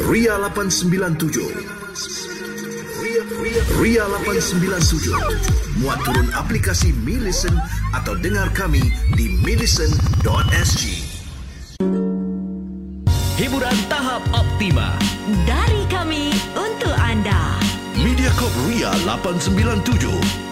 Ria 897 Ria, Ria, Ria 897 Muat turun aplikasi Mi Listen atau dengar kami di milisten.sg Hiburan tahap optima. Dari kami untuk anda. Mediacorp Ria 897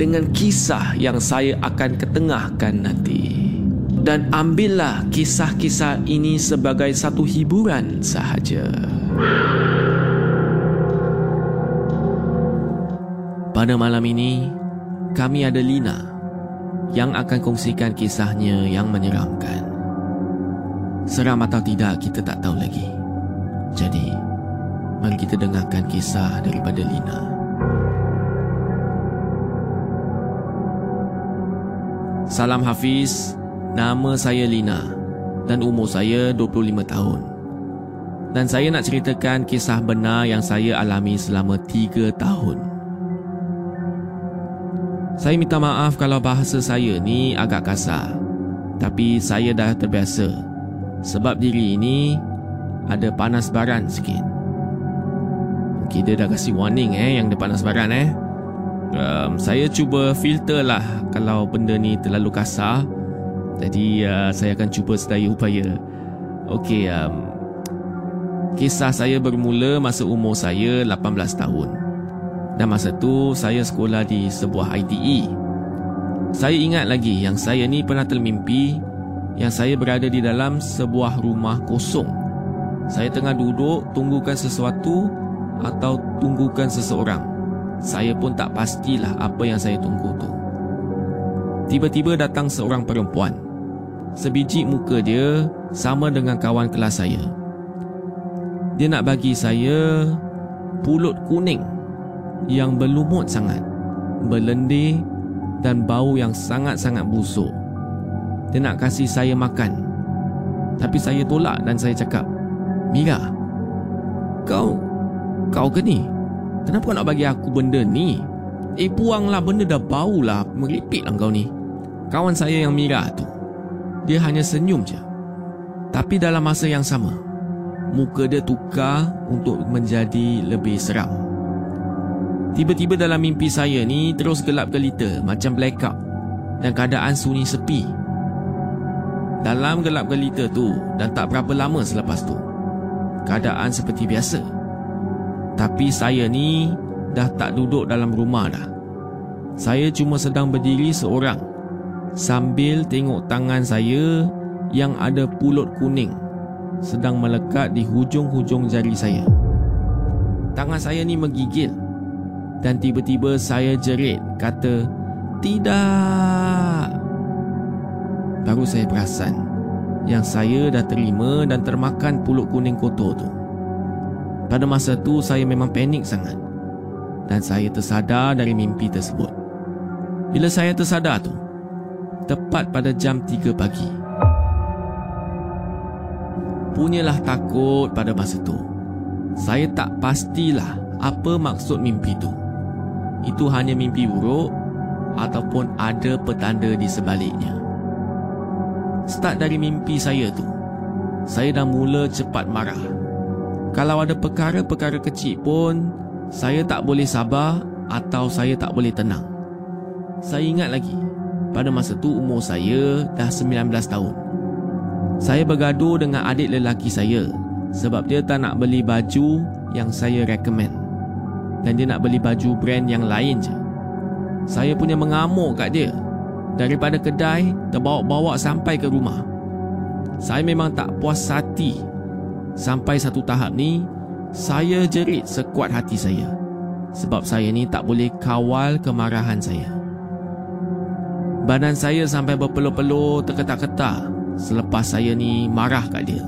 dengan kisah yang saya akan ketengahkan nanti. Dan ambillah kisah-kisah ini sebagai satu hiburan sahaja. Pada malam ini, kami ada Lina yang akan kongsikan kisahnya yang menyeramkan. Seram atau tidak kita tak tahu lagi. Jadi, mari kita dengarkan kisah daripada Lina. Salam Hafiz, nama saya Lina dan umur saya 25 tahun. Dan saya nak ceritakan kisah benar yang saya alami selama 3 tahun. Saya minta maaf kalau bahasa saya ni agak kasar. Tapi saya dah terbiasa sebab diri ini ada panas baran sikit. Dia dah kasih warning eh yang ada panas baran eh. Um, saya cuba filter lah kalau benda ni terlalu kasar. Jadi uh, saya akan cuba sedaya upaya. Okey, um, kisah saya bermula masa umur saya 18 tahun. Dan masa tu saya sekolah di sebuah ITE. Saya ingat lagi yang saya ni pernah termimpi yang saya berada di dalam sebuah rumah kosong. Saya tengah duduk tunggukan sesuatu atau tunggukan seseorang. Saya pun tak pastilah apa yang saya tunggu tu. Tiba-tiba datang seorang perempuan. Sebiji muka dia sama dengan kawan kelas saya. Dia nak bagi saya pulut kuning yang berlumut sangat, berlendir dan bau yang sangat-sangat busuk. Dia nak kasih saya makan. Tapi saya tolak dan saya cakap, Mira, kau, kau ke ni? Kenapa kau nak bagi aku benda ni? Eh buanglah benda dah bau lah, meripik lah kau ni. Kawan saya yang Mira tu, dia hanya senyum je. Tapi dalam masa yang sama, muka dia tukar untuk menjadi lebih seram. Tiba-tiba dalam mimpi saya ni terus gelap gelita macam blackout dan keadaan sunyi sepi. Dalam gelap gelita tu dan tak berapa lama selepas tu, keadaan seperti biasa. Tapi saya ni dah tak duduk dalam rumah dah. Saya cuma sedang berdiri seorang sambil tengok tangan saya yang ada pulut kuning sedang melekat di hujung-hujung jari saya. Tangan saya ni menggigil dan tiba-tiba saya jerit kata tidak. Baru saya perasan yang saya dah terima dan termakan pulut kuning kotor tu. Pada masa tu saya memang panik sangat dan saya tersadar dari mimpi tersebut. Bila saya tersadar tu, tepat pada jam 3 pagi. Punyalah takut pada masa tu. Saya tak pastilah apa maksud mimpi tu. Itu hanya mimpi buruk ataupun ada petanda di sebaliknya. Start dari mimpi saya tu, saya dah mula cepat marah. Kalau ada perkara-perkara kecil pun, saya tak boleh sabar atau saya tak boleh tenang. Saya ingat lagi, pada masa tu umur saya dah 19 tahun. Saya bergaduh dengan adik lelaki saya sebab dia tak nak beli baju yang saya recommend. Dan dia nak beli baju brand yang lain je. Saya punya mengamuk kat dia. Daripada kedai, terbawa-bawa sampai ke rumah. Saya memang tak puas hati. Sampai satu tahap ni, saya jerit sekuat hati saya. Sebab saya ni tak boleh kawal kemarahan saya. Badan saya sampai berpeluh-peluh terketak-ketak selepas saya ni marah kat dia.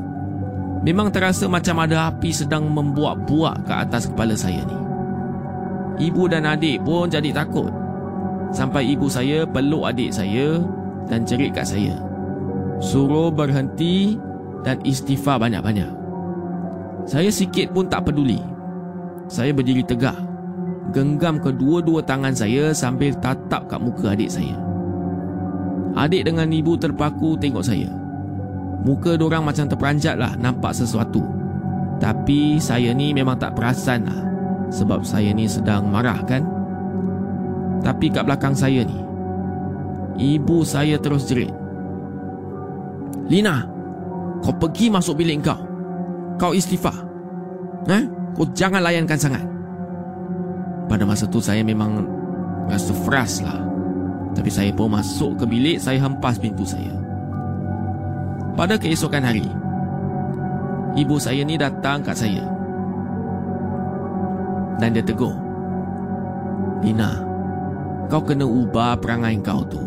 Memang terasa macam ada api sedang membuak-buak ke atas kepala saya ni. Ibu dan adik pun jadi takut. Sampai ibu saya peluk adik saya dan jerit kat saya. Suruh berhenti dan istighfar banyak-banyak. Saya sikit pun tak peduli. Saya berdiri tegak. Genggam kedua-dua tangan saya sambil tatap kat muka adik saya. Adik dengan ibu terpaku tengok saya. Muka dorang macam terperanjat lah nampak sesuatu. Tapi saya ni memang tak perasan lah. Sebab saya ni sedang marah kan. Tapi kat belakang saya ni, ibu saya terus jerit. Lina, kau pergi masuk bilik kau. Kau istighfar. Eh? Kau jangan layankan sangat. Pada masa tu saya memang rasa frust lah. Tapi saya pun masuk ke bilik Saya hempas pintu saya Pada keesokan hari Ibu saya ni datang kat saya Dan dia tegur Lina Kau kena ubah perangai kau tu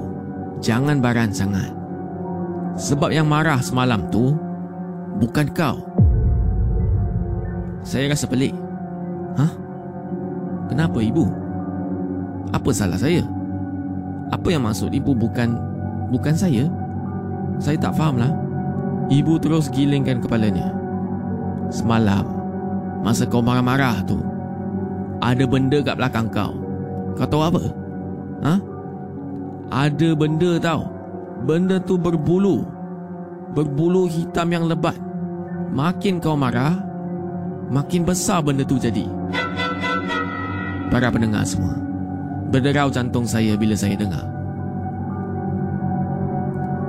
Jangan baran sangat Sebab yang marah semalam tu Bukan kau Saya rasa pelik Hah? Kenapa ibu? Apa salah saya? Apa yang maksud ibu bukan bukan saya? Saya tak faham lah. Ibu terus gilingkan kepalanya. Semalam, masa kau marah-marah tu, ada benda kat belakang kau. Kau tahu apa? Ha? Ada benda tau. Benda tu berbulu. Berbulu hitam yang lebat. Makin kau marah, makin besar benda tu jadi. Para pendengar semua, Berderau jantung saya bila saya dengar.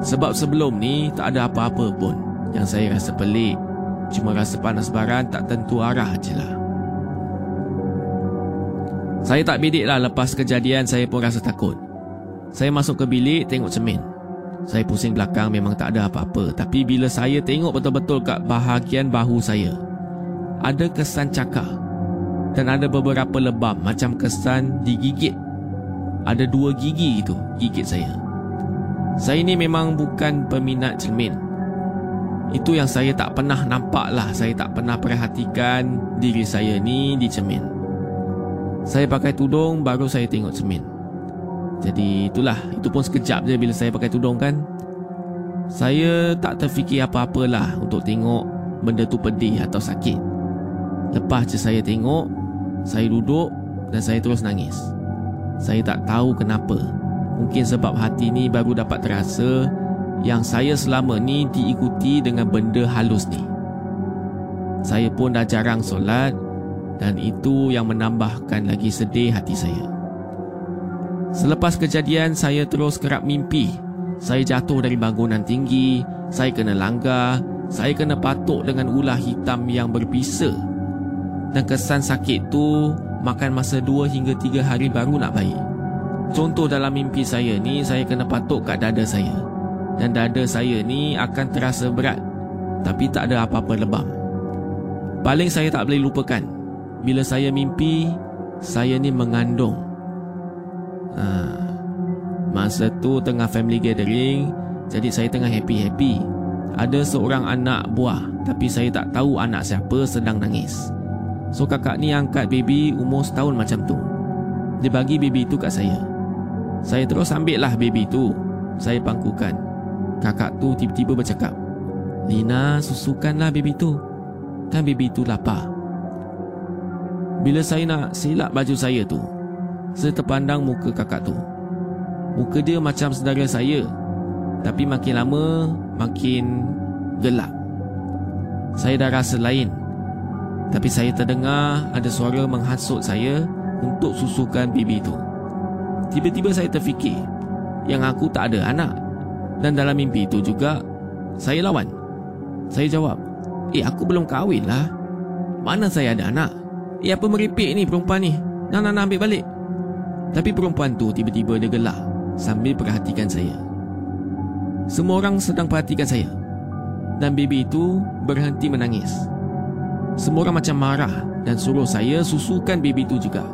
Sebab sebelum ni tak ada apa-apa pun yang saya rasa pelik. Cuma rasa panas baran tak tentu arah je lah. Saya tak bidik lah lepas kejadian saya pun rasa takut. Saya masuk ke bilik tengok cermin. Saya pusing belakang memang tak ada apa-apa. Tapi bila saya tengok betul-betul kat bahagian bahu saya. Ada kesan cakar. Dan ada beberapa lebam macam kesan digigit ada dua gigi itu gigit saya. Saya ni memang bukan peminat cermin. Itu yang saya tak pernah nampak lah. Saya tak pernah perhatikan diri saya ni di cermin. Saya pakai tudung baru saya tengok cermin. Jadi itulah, itu pun sekejap je bila saya pakai tudung kan. Saya tak terfikir apa-apalah untuk tengok benda tu pedih atau sakit. Lepas je saya tengok, saya duduk dan saya terus nangis. Saya tak tahu kenapa. Mungkin sebab hati ni baru dapat terasa yang saya selama ni diikuti dengan benda halus ni. Saya pun dah jarang solat dan itu yang menambahkan lagi sedih hati saya. Selepas kejadian saya terus kerap mimpi. Saya jatuh dari bangunan tinggi, saya kena langgar, saya kena patuk dengan ular hitam yang berbisa. Dan kesan sakit tu makan masa 2 hingga 3 hari baru nak baik. Contoh dalam mimpi saya ni, saya kena patuk kat dada saya. dan dada saya ni akan terasa berat tapi tak ada apa-apa lebam. Paling saya tak boleh lupakan bila saya mimpi saya ni mengandung. Ha, masa tu tengah family gathering jadi saya tengah happy-happy. Ada seorang anak buah tapi saya tak tahu anak siapa sedang nangis. So kakak ni angkat baby umur setahun macam tu. Dia bagi baby tu kat saya. Saya terus ambil lah baby tu. Saya pangkukan. Kakak tu tiba-tiba bercakap. Lina susukanlah baby tu. Kan baby tu lapar. Bila saya nak silap baju saya tu, saya terpandang muka kakak tu. Muka dia macam saudara saya. Tapi makin lama, makin gelap. Saya dah rasa lain. Tapi saya terdengar ada suara menghasut saya untuk susukan baby tu. Tiba-tiba saya terfikir yang aku tak ada anak. Dan dalam mimpi itu juga, saya lawan. Saya jawab, eh aku belum kahwin lah. Mana saya ada anak? Eh apa meripik ni perempuan ni? Nak nak nak ambil balik. Tapi perempuan tu tiba-tiba dia gelak sambil perhatikan saya. Semua orang sedang perhatikan saya. Dan baby itu berhenti menangis. Semua orang macam marah dan suruh saya susukan baby itu juga.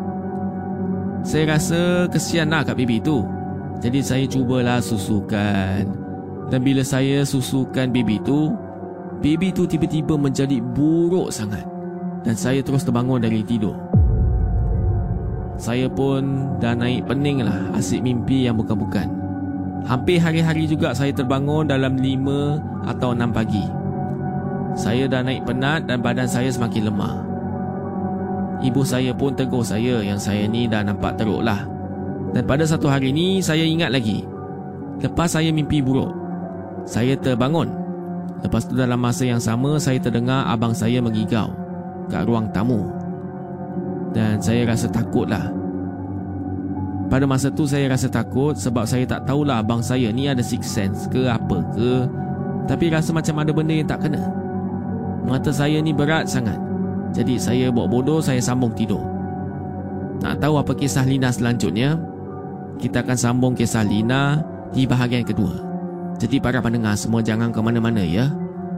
Saya rasa kesianlah kat baby itu. Jadi saya cubalah susukan. Dan bila saya susukan baby itu, baby itu tiba-tiba menjadi buruk sangat. Dan saya terus terbangun dari tidur. Saya pun dah naik pening lah asyik mimpi yang bukan-bukan. Hampir hari-hari juga saya terbangun dalam 5 atau 6 pagi. Saya dah naik penat dan badan saya semakin lemah. Ibu saya pun tegur saya yang saya ni dah nampak teruk lah. Dan pada satu hari ni saya ingat lagi. Lepas saya mimpi buruk, saya terbangun. Lepas tu dalam masa yang sama saya terdengar abang saya mengigau kat ruang tamu. Dan saya rasa takut lah. Pada masa tu saya rasa takut sebab saya tak tahulah abang saya ni ada six sense ke apa ke. Tapi rasa macam ada benda yang tak kena. Mata saya ni berat sangat. Jadi saya buat bodoh, saya sambung tidur. Nak tahu apa kisah Lina selanjutnya? Kita akan sambung kisah Lina di bahagian kedua. Jadi para pendengar semua jangan ke mana-mana ya.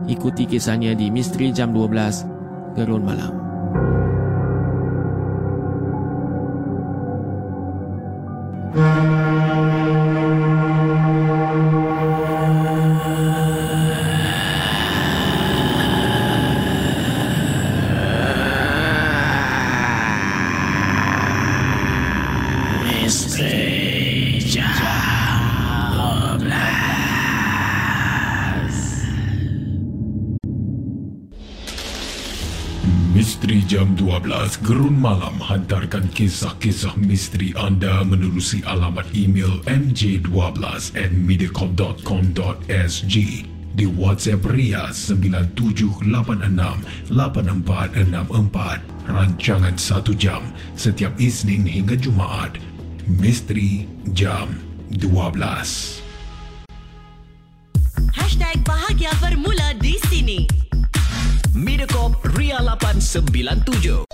Ikuti kisahnya di Misteri Jam 12 Gerun Malam. Gerun Malam hantarkan kisah-kisah misteri anda menerusi alamat email mj12 at mediacorp.com.sg di WhatsApp Ria 97868464 rancangan 1 jam setiap Isnin hingga Jumaat Misteri Jam 12 Hashtag bahagia bermula di sini. Mediacorp Ria 897.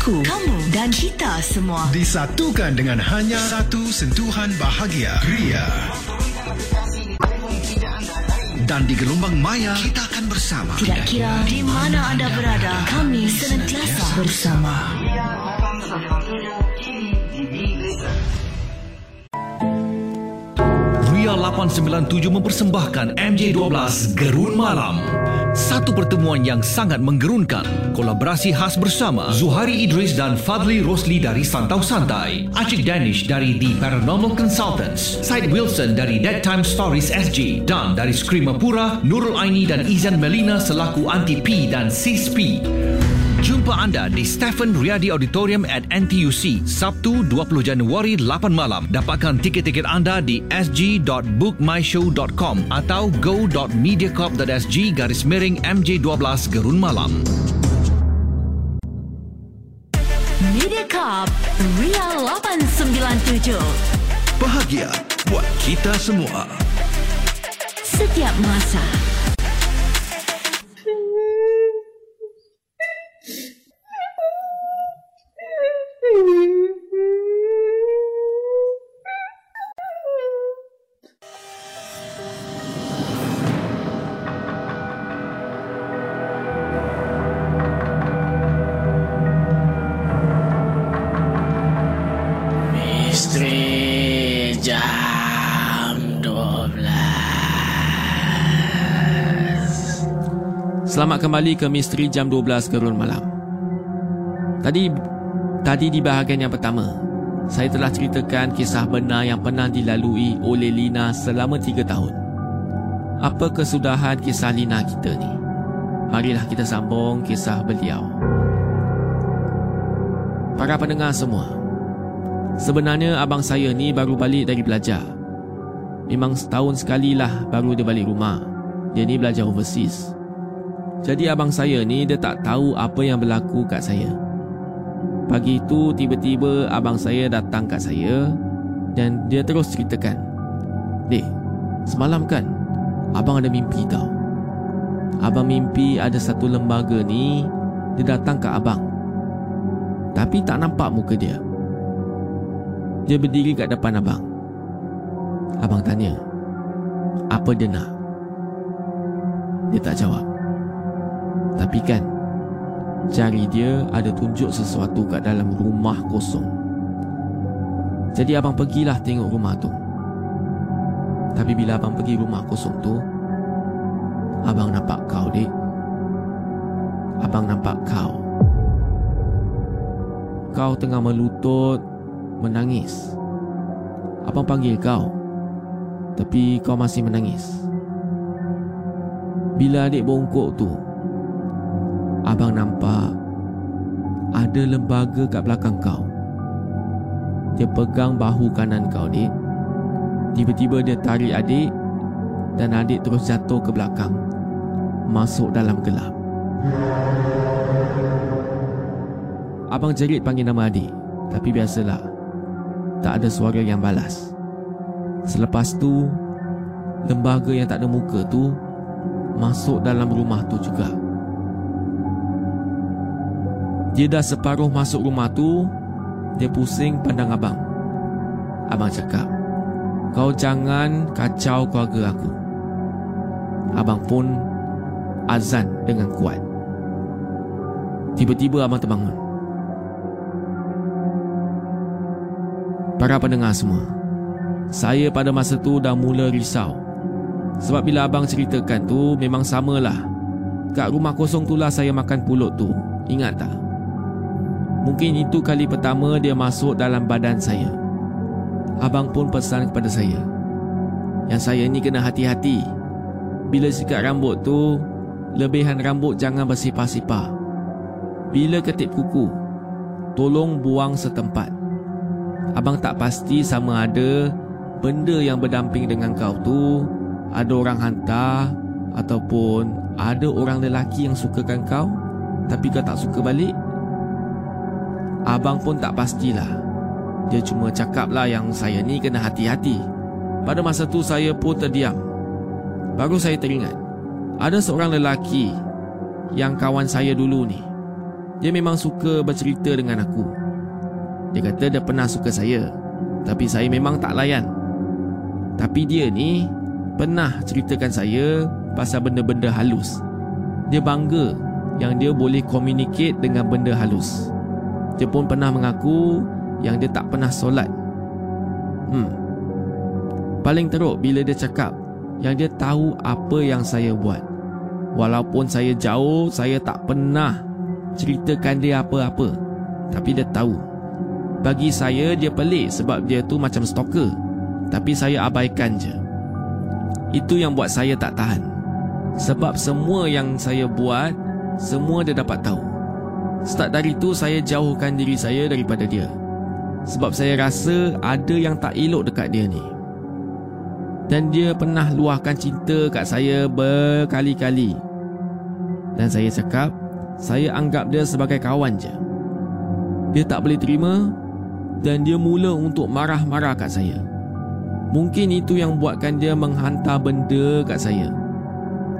aku, kamu dan kita semua. Disatukan dengan hanya satu sentuhan bahagia Ria Dan di gelombang maya kita akan bersama. Tidak kira di mana anda berada, kami senantiasa bersama. Ria 897 mempersembahkan MJ12 Gerun Malam. Satu pertemuan yang sangat menggerunkan. Kolaborasi khas bersama Zuhari Idris dan Fadli Rosli dari Santau Santai. Acik Danish dari The Paranormal Consultants. Syed Wilson dari Dead Time Stories SG. Dan dari Screamer Pura, Nurul Aini dan Izan Melina selaku Anti P dan Sis P. Jumpa anda di Stephen Riadi Auditorium at NTUC Sabtu 20 Januari 8 malam. Dapatkan tiket-tiket anda di sg.bookmyshow.com atau go.mediacorp.sg garis miring MJ12 Gerun Malam. Mediacorp Ria 897 Bahagia buat kita semua. Setiap masa kembali ke Misteri Jam 12 Gerun Malam Tadi tadi di bahagian yang pertama Saya telah ceritakan kisah benar yang pernah dilalui oleh Lina selama 3 tahun Apa kesudahan kisah Lina kita ni? Marilah kita sambung kisah beliau Para pendengar semua Sebenarnya abang saya ni baru balik dari belajar. Memang setahun sekali lah baru dia balik rumah. Dia ni belajar overseas. Jadi abang saya ni dia tak tahu apa yang berlaku kat saya. Pagi itu tiba-tiba abang saya datang kat saya dan dia terus ceritakan. Dek, semalam kan abang ada mimpi tau. Abang mimpi ada satu lembaga ni dia datang kat abang. Tapi tak nampak muka dia. Dia berdiri kat depan abang. Abang tanya, apa dia nak? Dia tak jawab. Tapi kan, jari dia ada tunjuk sesuatu kat dalam rumah kosong. Jadi abang pergilah tengok rumah tu. Tapi bila abang pergi rumah kosong tu, abang nampak kau, dek. Abang nampak kau. Kau tengah melutut menangis. Abang panggil kau. Tapi kau masih menangis. Bila adik bongkok tu, abang nampak ada lembaga kat belakang kau. Dia pegang bahu kanan kau, dik. Tiba-tiba dia tarik adik dan adik terus jatuh ke belakang. Masuk dalam gelap. Abang jerit panggil nama adik. Tapi biasalah, tak ada suara yang balas. Selepas tu, lembaga yang tak ada muka tu masuk dalam rumah tu juga. Dia dah separuh masuk rumah tu, dia pusing pandang abang. Abang cakap, kau jangan kacau keluarga aku. Abang pun azan dengan kuat. Tiba-tiba abang terbangun. Para pendengar semua, saya pada masa tu dah mula risau. Sebab bila abang ceritakan tu memang samalah. Kat rumah kosong tu lah saya makan pulut tu. Ingat tak? Mungkin itu kali pertama dia masuk dalam badan saya. Abang pun pesan kepada saya. Yang saya ni kena hati-hati. Bila sikat rambut tu, lebihan rambut jangan bersipah-sipah. Bila ketip kuku, tolong buang setempat. Abang tak pasti sama ada benda yang berdamping dengan kau tu ada orang hantar ataupun ada orang lelaki yang sukakan kau tapi kau tak suka balik. Abang pun tak pastilah. Dia cuma cakap lah yang saya ni kena hati-hati. Pada masa tu saya pun terdiam. Baru saya teringat. Ada seorang lelaki yang kawan saya dulu ni. Dia memang suka bercerita dengan aku. Dia kata dia pernah suka saya Tapi saya memang tak layan Tapi dia ni Pernah ceritakan saya Pasal benda-benda halus Dia bangga Yang dia boleh communicate dengan benda halus Dia pun pernah mengaku Yang dia tak pernah solat Hmm Paling teruk bila dia cakap Yang dia tahu apa yang saya buat Walaupun saya jauh Saya tak pernah Ceritakan dia apa-apa Tapi dia tahu bagi saya dia pelik sebab dia tu macam stalker. Tapi saya abaikan je. Itu yang buat saya tak tahan. Sebab semua yang saya buat, semua dia dapat tahu. Start dari tu saya jauhkan diri saya daripada dia. Sebab saya rasa ada yang tak elok dekat dia ni. Dan dia pernah luahkan cinta kat saya berkali-kali. Dan saya cakap, saya anggap dia sebagai kawan je. Dia tak boleh terima dan dia mula untuk marah-marah kat saya. Mungkin itu yang buatkan dia menghantar benda kat saya.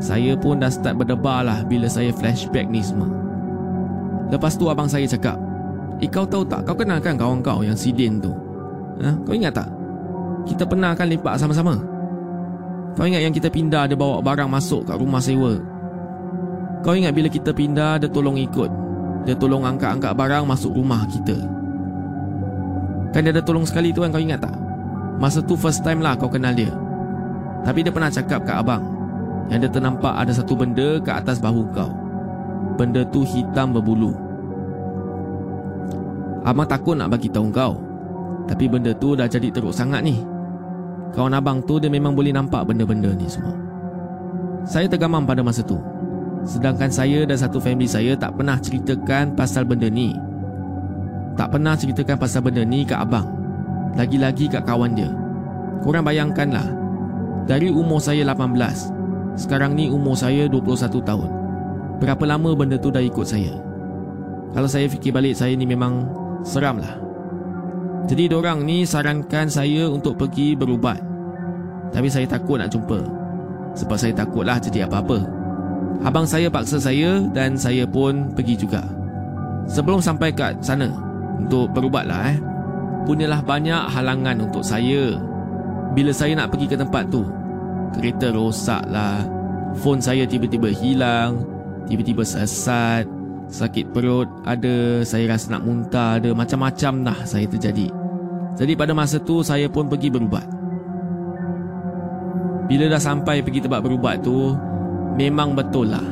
Saya pun dah start berdebar lah bila saya flashback ni semua. Lepas tu abang saya cakap, Eh kau tahu tak, kau kenal kan kawan kau yang si Din tu? Ha? Kau ingat tak? Kita pernah kan lepak sama-sama? Kau ingat yang kita pindah dia bawa barang masuk kat rumah sewa? Kau ingat bila kita pindah dia tolong ikut? Dia tolong angkat-angkat barang masuk rumah kita. Kan dia ada tolong sekali tu kan kau ingat tak? Masa tu first time lah kau kenal dia Tapi dia pernah cakap kat abang Yang dia ternampak ada satu benda kat atas bahu kau Benda tu hitam berbulu. Abang takut nak bagi tahu kau. Tapi benda tu dah jadi teruk sangat ni. Kawan abang tu dia memang boleh nampak benda-benda ni semua. Saya tergamam pada masa tu. Sedangkan saya dan satu family saya tak pernah ceritakan pasal benda ni. Tak pernah ceritakan pasal benda ni kat abang. Lagi-lagi kat kawan dia. Korang bayangkanlah. Dari umur saya 18 Sekarang ni umur saya 21 tahun Berapa lama benda tu dah ikut saya? Kalau saya fikir balik Saya ni memang seram lah Jadi orang ni sarankan saya Untuk pergi berubat. Tapi saya takut nak jumpa. Sebab saya takutlah jadi apa-apa. Abang saya paksa saya Dan saya pun pergi juga. Sebelum sampai kat sana Untuk berubat lah eh. Punyalah banyak halangan untuk saya. Bila saya nak pergi ke tempat tu, kereta rosak lah, phone saya tiba-tiba hilang, tiba-tiba sesat, sakit perut ada, saya rasa nak muntah ada, macam-macam dah saya terjadi. Jadi pada masa tu saya pun pergi berubat. Bila dah sampai pergi tempat berubat tu, memang betul lah.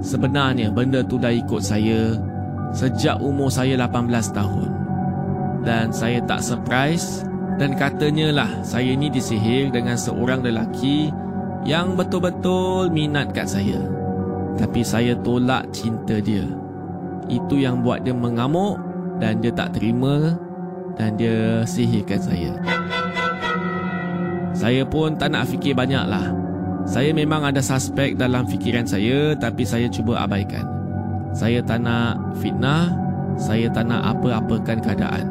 Sebenarnya benda tu dah ikut saya sejak umur saya 18 tahun dan saya tak surprise dan katanya lah saya ni disihir dengan seorang lelaki yang betul-betul minat kat saya. Tapi saya tolak cinta dia. Itu yang buat dia mengamuk dan dia tak terima dan dia sihirkan saya. Saya pun tak nak fikir banyak lah. Saya memang ada suspek dalam fikiran saya tapi saya cuba abaikan. Saya tak nak fitnah, saya tak nak apa-apakan keadaan.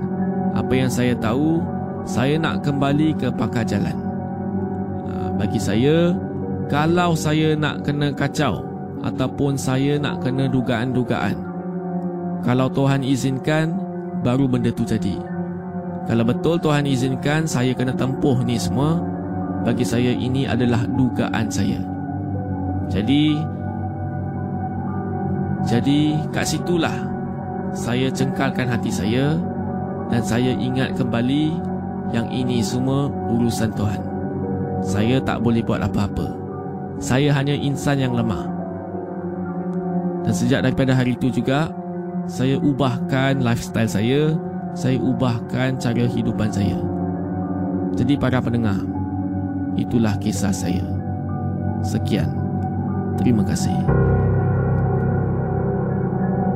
Apa yang saya tahu, saya nak kembali ke pakar jalan. Ha, bagi saya, kalau saya nak kena kacau ataupun saya nak kena dugaan-dugaan, kalau Tuhan izinkan, baru benda tu jadi. Kalau betul Tuhan izinkan saya kena tempuh ni semua, bagi saya ini adalah dugaan saya. Jadi, jadi kat situlah saya cengkalkan hati saya dan saya ingat kembali yang ini semua urusan Tuhan. Saya tak boleh buat apa-apa. Saya hanya insan yang lemah. Dan sejak daripada hari itu juga, saya ubahkan lifestyle saya, saya ubahkan cara hidupan saya. Jadi para pendengar, itulah kisah saya. Sekian. Terima kasih.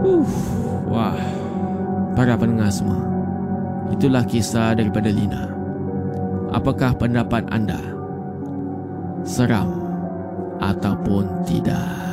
Uf, wah. Para pendengar semua. Itulah kisah daripada Lina. Apakah pendapat anda? Seram ataupun tidak?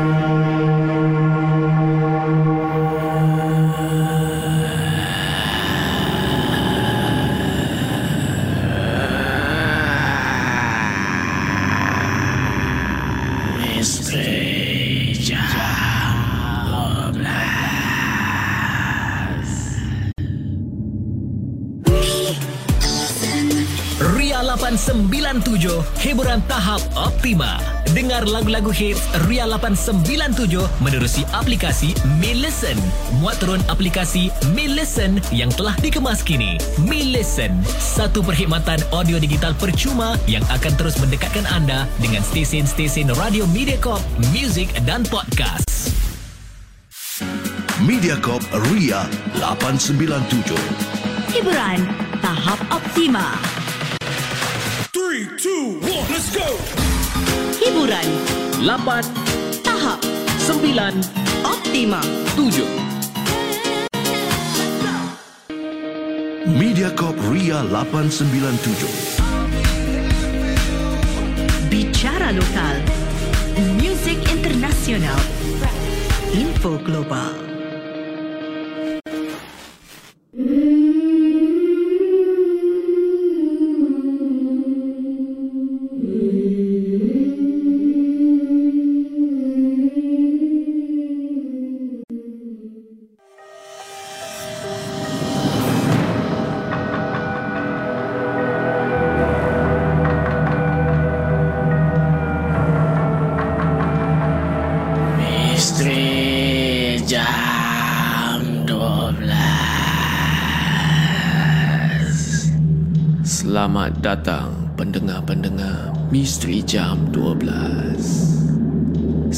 hiburan tahap optima. Dengar lagu-lagu hits Ria 897 menerusi aplikasi Mi Listen. Muat turun aplikasi Mi Listen yang telah dikemas kini. Mi Listen, satu perkhidmatan audio digital percuma yang akan terus mendekatkan anda dengan stesen-stesen radio Mediacorp, muzik dan podcast. Mediacorp Ria 897. Hiburan tahap optima. 3, 2, 1, let's go! Hiburan 8, tahap 9, optima. 7. Mediacorp Ria 897. Bicara lokal. Muzik internasional. Info global.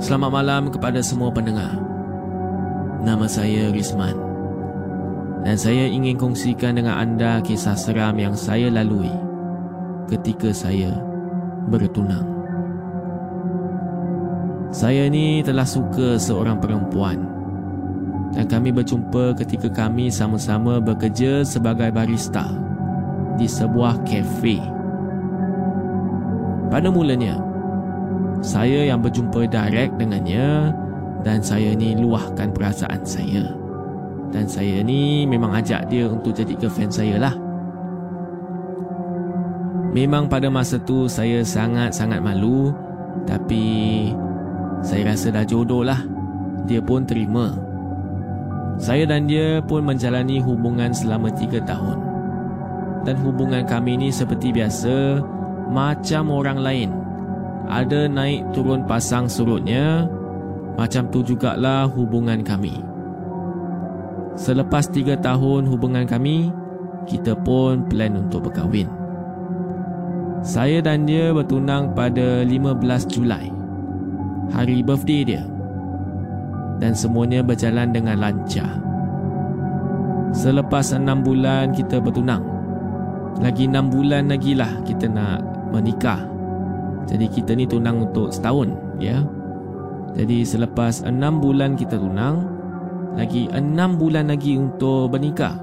Selamat malam kepada semua pendengar. Nama saya Rizman. Dan saya ingin kongsikan dengan anda kisah seram yang saya lalui ketika saya bertunang. Saya ni telah suka seorang perempuan dan kami berjumpa ketika kami sama-sama bekerja sebagai barista di sebuah kafe. Pada mulanya, saya yang berjumpa direct dengannya dan saya ni luahkan perasaan saya. Dan saya ni memang ajak dia untuk jadi girlfriend saya lah. Memang pada masa tu saya sangat-sangat malu tapi saya rasa dah jodoh lah. Dia pun terima. Saya dan dia pun menjalani hubungan selama tiga tahun. Dan hubungan kami ni seperti biasa, macam orang lain. Ada naik turun pasang surutnya, macam tu jugalah hubungan kami. Selepas tiga tahun hubungan kami, kita pun plan untuk berkahwin. Saya dan dia bertunang pada 15 Julai. Hari birthday dia. Dan semuanya berjalan dengan lancar. Selepas enam bulan kita bertunang. Lagi enam bulan lagi lah kita nak menikah. Jadi kita ni tunang untuk setahun, ya. Jadi selepas enam bulan kita tunang, lagi enam bulan lagi untuk bernikah,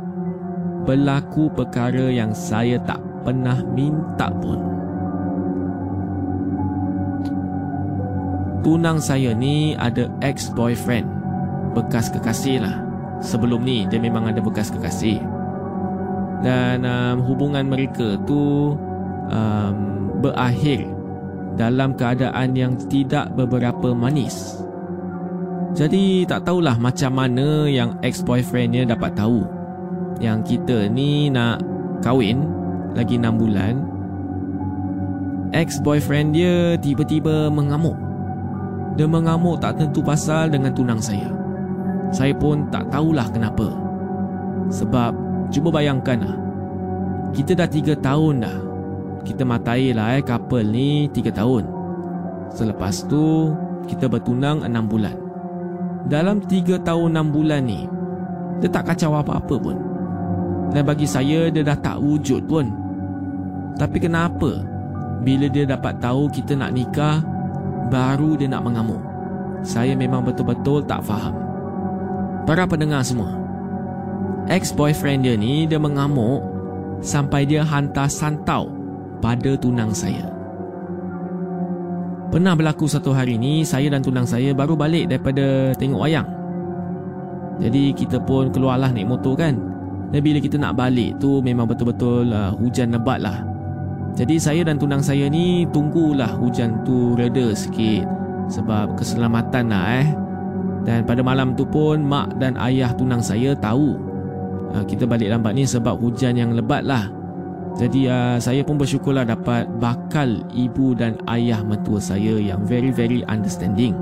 berlaku perkara yang saya tak pernah minta pun. Tunang saya ni ada ex-boyfriend, bekas kekasih lah. Sebelum ni dia memang ada bekas kekasih. Dan um, hubungan mereka tu um, berakhir dalam keadaan yang tidak beberapa manis. Jadi tak tahulah macam mana yang ex-boyfriendnya dapat tahu yang kita ni nak kahwin lagi 6 bulan. Ex-boyfriend dia tiba-tiba mengamuk. Dia mengamuk tak tentu pasal dengan tunang saya. Saya pun tak tahulah kenapa. Sebab cuba bayangkan lah. Kita dah 3 tahun dah kita matai lah eh couple ni 3 tahun. Selepas tu kita bertunang 6 bulan. Dalam 3 tahun 6 bulan ni dia tak kacau apa-apa pun. Dan bagi saya dia dah tak wujud pun. Tapi kenapa bila dia dapat tahu kita nak nikah baru dia nak mengamuk? Saya memang betul-betul tak faham. Para pendengar semua. Ex-boyfriend dia ni dia mengamuk sampai dia hantar santau pada tunang saya. Pernah berlaku satu hari ni saya dan tunang saya baru balik daripada tengok wayang. Jadi kita pun keluarlah naik motor kan. Dan bila kita nak balik tu memang betul-betul uh, hujan lebat lah. Jadi saya dan tunang saya ni tunggulah hujan tu reda sikit sebab keselamatan lah eh. Dan pada malam tu pun mak dan ayah tunang saya tahu uh, kita balik lambat ni sebab hujan yang lebat lah. Jadi uh, saya pun bersyukurlah dapat bakal ibu dan ayah mentua saya yang very very understanding.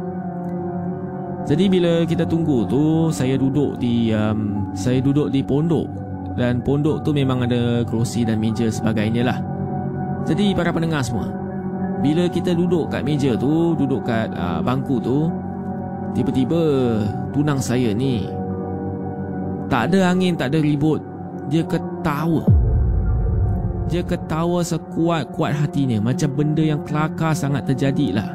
Jadi bila kita tunggu tu saya duduk di um, saya duduk di pondok dan pondok tu memang ada kerusi dan meja sebagainya lah. Jadi para pendengar semua, bila kita duduk kat meja tu, duduk kat uh, bangku tu, tiba-tiba tunang saya ni tak ada angin, tak ada ribut, dia ketawa. Dia ketawa sekuat-kuat hatinya Macam benda yang kelakar sangat terjadi lah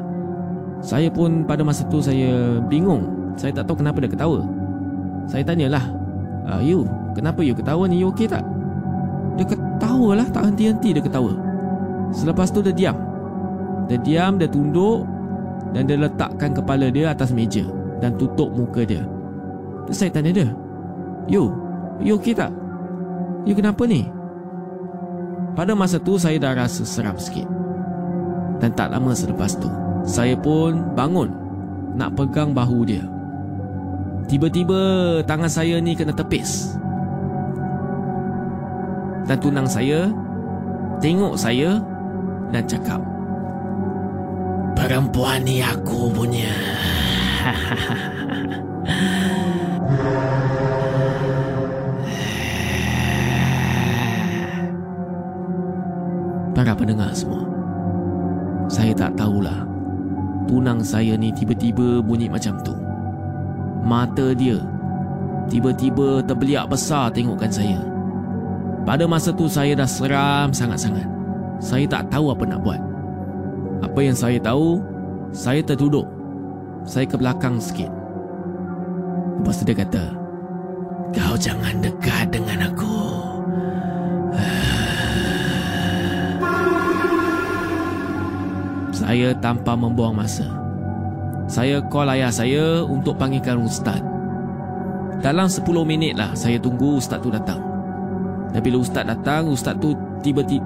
Saya pun pada masa tu saya bingung Saya tak tahu kenapa dia ketawa Saya tanyalah uh, You, kenapa you ketawa ni? You okey tak? Dia ketawa lah Tak henti-henti dia ketawa Selepas tu dia diam Dia diam, dia tunduk Dan dia letakkan kepala dia atas meja Dan tutup muka dia Terus saya tanya dia You, you okey tak? You kenapa ni? Pada masa tu saya dah rasa seram sikit. Dan tak lama selepas tu, saya pun bangun nak pegang bahu dia. Tiba-tiba tangan saya ni kena tepis. Dan tunang saya tengok saya dan cakap, Perempuan ni aku punya. para pendengar semua. Saya tak tahulah. Tunang saya ni tiba-tiba bunyi macam tu. Mata dia tiba-tiba terbeliak besar tengokkan saya. Pada masa tu saya dah seram sangat-sangat. Saya tak tahu apa nak buat. Apa yang saya tahu, saya terduduk. Saya ke belakang sikit. Lepas tu dia kata, Kau jangan dekat Saya tanpa membuang masa. Saya call ayah saya untuk panggilkan ustaz. Dalam 10 minit lah saya tunggu ustaz tu datang. Dan bila ustaz datang, ustaz tu tiba-tiba...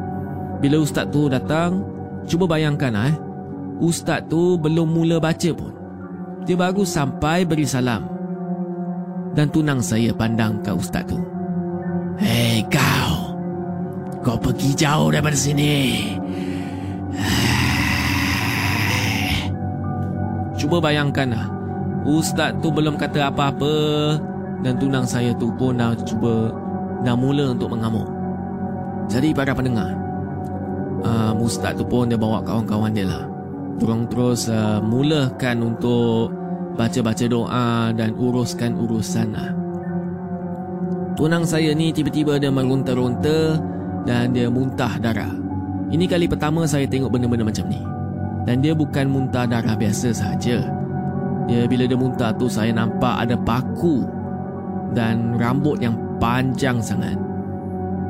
Bila ustaz tu datang, cuba bayangkan lah eh. Ustaz tu belum mula baca pun. Dia baru sampai beri salam. Dan tunang saya pandang ke ustaz tu. Hei kau! Kau pergi jauh daripada sini. Cuba bayangkanlah Ustaz tu belum kata apa-apa. Dan tunang saya tu pun dah cuba Dah mula untuk mengamuk. Jadi para pendengar uh, Ustaz tu pun dia bawa kawan-kawan dia lah. Diorang terus uh, mulakan untuk Baca-baca doa dan uruskan urusan lah. Tunang saya ni tiba-tiba dia meronta-ronta Dan dia muntah darah. Ini kali pertama saya tengok benda-benda macam ni dan dia bukan muntah darah biasa saja. Dia bila dia muntah tu saya nampak ada paku dan rambut yang panjang sangat.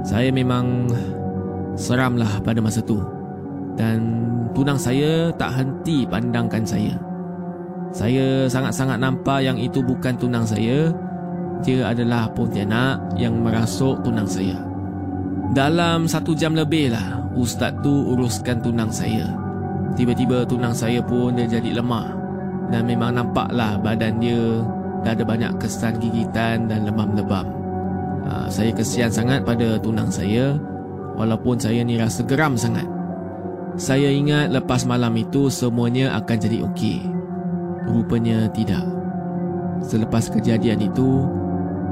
Saya memang seramlah pada masa tu. Dan tunang saya tak henti pandangkan saya. Saya sangat-sangat nampak yang itu bukan tunang saya. Dia adalah Pontianak yang merasuk tunang saya. Dalam satu jam lebih lah Ustaz tu uruskan tunang saya. Tiba-tiba tunang saya pun dia jadi lemah. Dan memang nampaklah badan dia dah ada banyak kesan gigitan dan lebam-lebam. Uh, saya kesian sangat pada tunang saya walaupun saya ni rasa geram sangat. Saya ingat lepas malam itu semuanya akan jadi okey. Rupanya tidak. Selepas kejadian itu,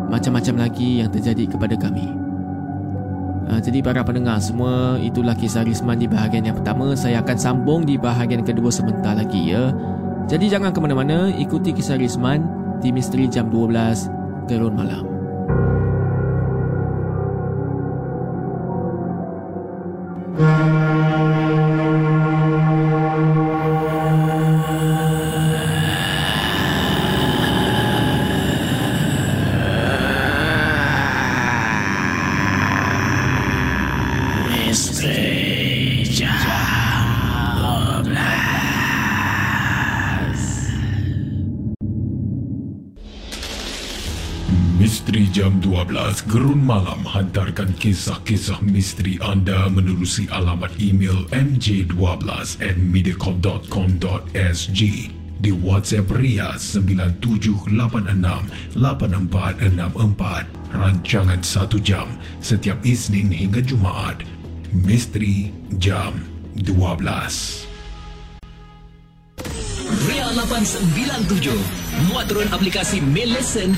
macam-macam lagi yang terjadi kepada kami. Uh, jadi para pendengar semua, itulah kisah Risman di bahagian yang pertama. Saya akan sambung di bahagian kedua sebentar lagi ya. Jadi jangan ke mana-mana, ikuti kisah Risman di Misteri Jam 12 Gerun Malam. Hantarkan kisah-kisah misteri anda menerusi alamat email mj12 at mediacorp.com.sg di WhatsApp Ria 97868464 rancangan 1 jam setiap Isnin hingga Jumaat. Misteri Jam 12 Ria 897 Muat turun aplikasi Mail Listen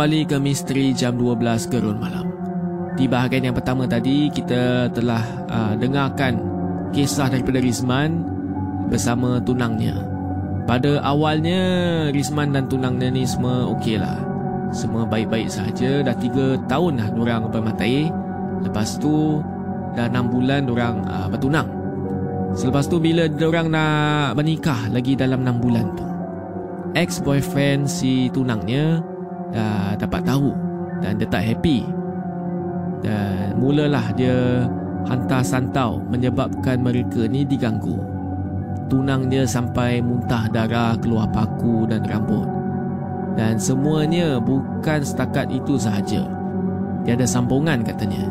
kembali ke Misteri Jam 12 Gerun Malam. Di bahagian yang pertama tadi, kita telah uh, dengarkan kisah daripada Rizman bersama tunangnya. Pada awalnya, Rizman dan tunangnya ni semua okey lah. Semua baik-baik saja. Dah tiga tahun dah diorang bermatai. Lepas tu, dah enam bulan diorang uh, bertunang. Selepas tu, bila diorang nak menikah lagi dalam enam bulan tu, ex-boyfriend si tunangnya dah dapat tahu dan dia tak happy. Dan mulalah dia hantar santau menyebabkan mereka ni diganggu. Tunang dia sampai muntah darah keluar paku dan rambut. Dan semuanya bukan setakat itu sahaja. Dia ada sambungan katanya.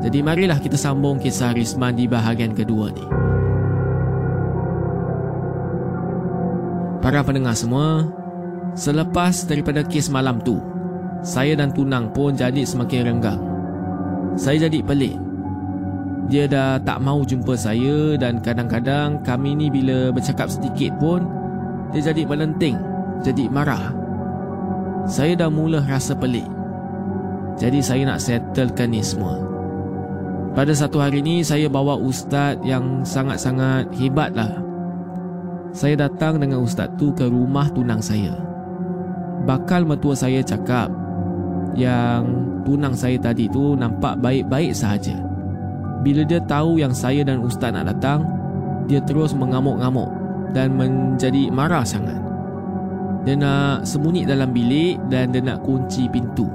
Jadi marilah kita sambung kisah Risman di bahagian kedua ni. Para pendengar semua, Selepas daripada kes malam tu, saya dan Tunang pun jadi semakin renggang. Saya jadi pelik. Dia dah tak mau jumpa saya dan kadang-kadang kami ni bila bercakap sedikit pun, dia jadi melenting, jadi marah. Saya dah mula rasa pelik. Jadi saya nak settlekan ni semua. Pada satu hari ni saya bawa ustaz yang sangat-sangat hebat lah. Saya datang dengan ustaz tu ke rumah tunang saya. Bakal mertua saya cakap yang tunang saya tadi tu nampak baik-baik sahaja. Bila dia tahu yang saya dan ustaz nak datang, dia terus mengamuk-ngamuk dan menjadi marah sangat. Dia nak sembunyi dalam bilik dan dia nak kunci pintu.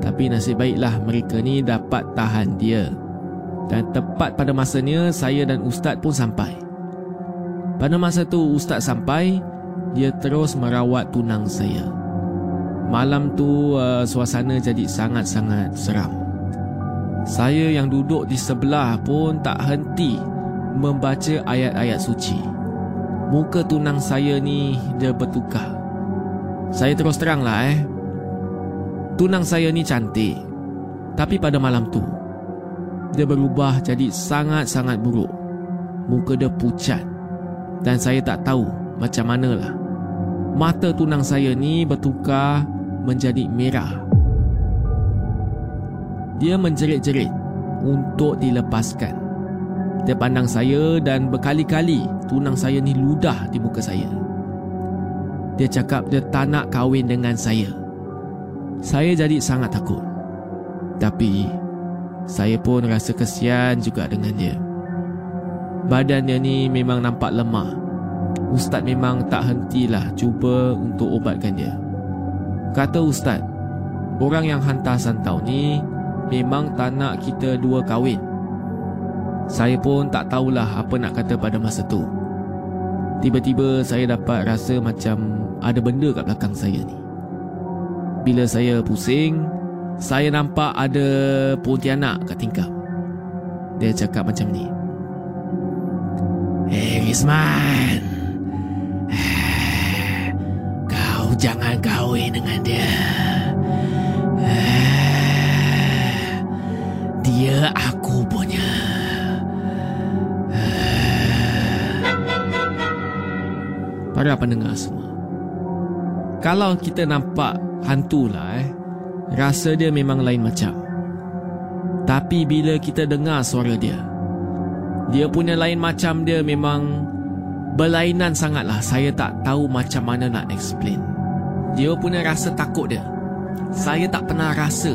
Tapi nasib baiklah mereka ni dapat tahan dia. Dan tepat pada masanya saya dan ustaz pun sampai. Pada masa tu ustaz sampai, dia terus merawat tunang saya. Malam tu uh, suasana jadi sangat-sangat seram. Saya yang duduk di sebelah pun tak henti membaca ayat-ayat suci. Muka tunang saya ni dia bertukar. Saya terus teranglah eh. Tunang saya ni cantik. Tapi pada malam tu, dia berubah jadi sangat-sangat buruk. Muka dia pucat. Dan saya tak tahu macam manalah. Mata tunang saya ni bertukar menjadi merah. Dia menjerit-jerit untuk dilepaskan. Dia pandang saya dan berkali-kali tunang saya ni ludah di muka saya. Dia cakap dia tak nak kahwin dengan saya. Saya jadi sangat takut. Tapi saya pun rasa kesian juga dengan dia. Badan dia ni memang nampak lemah. Ustaz memang tak hentilah cuba untuk ubatkan dia. Kata Ustaz, orang yang hantar santau ni memang tak nak kita dua kahwin. Saya pun tak tahulah apa nak kata pada masa tu. Tiba-tiba saya dapat rasa macam ada benda kat belakang saya ni. Bila saya pusing, saya nampak ada pontianak kat tingkap. Dia cakap macam ni. Hey Rizman Jangan kahwin dengan dia. Dia aku punya. Para pendengar semua. Kalau kita nampak hantu lah eh Rasa dia memang lain macam. Tapi bila kita dengar suara dia Dia punya lain macam dia memang Berlainan sangatlah. Saya tak tahu macam mana nak explain Dia punya rasa takut dia Saya tak pernah rasa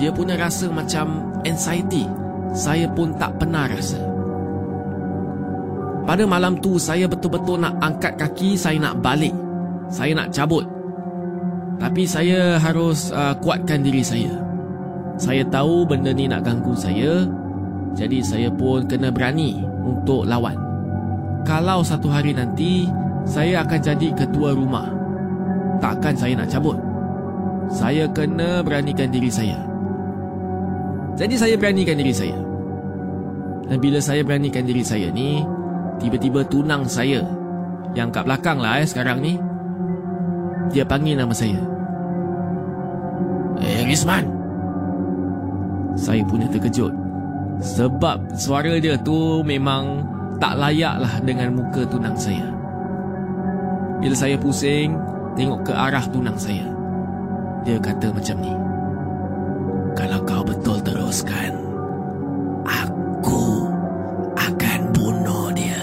Dia punya rasa macam anxiety Saya pun tak pernah rasa pada malam tu saya betul-betul nak angkat kaki, saya nak balik. Saya nak cabut. Tapi saya harus uh, kuatkan diri saya. Saya tahu benda ni nak ganggu saya. Jadi saya pun kena berani untuk lawan. Kalau satu hari nanti saya akan jadi ketua rumah. Takkan saya nak cabut. Saya kena beranikan diri saya. Jadi saya beranikan diri saya. Dan bila saya beranikan diri saya ni, Tiba-tiba tunang saya Yang kat belakang lah eh sekarang ni Dia panggil nama saya Eh Rizman Saya punya terkejut Sebab suara dia tu memang Tak layak lah dengan muka tunang saya Bila saya pusing Tengok ke arah tunang saya. Dia kata macam ni. Kalau kau betul teruskan Aku akan bunuh dia.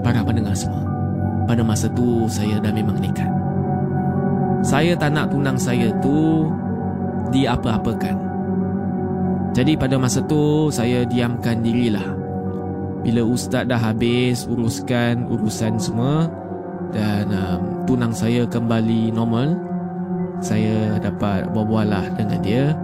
Para pendengar semua Pada masa tu saya dah memang nekat. Saya tak nak tunang saya tu Diapa-apakan Jadi pada masa tu saya diamkan dirilah. Bila ustaz dah habis uruskan urusan semua Dan um, tunang saya kembali normal saya dapat berbual lah dengan dia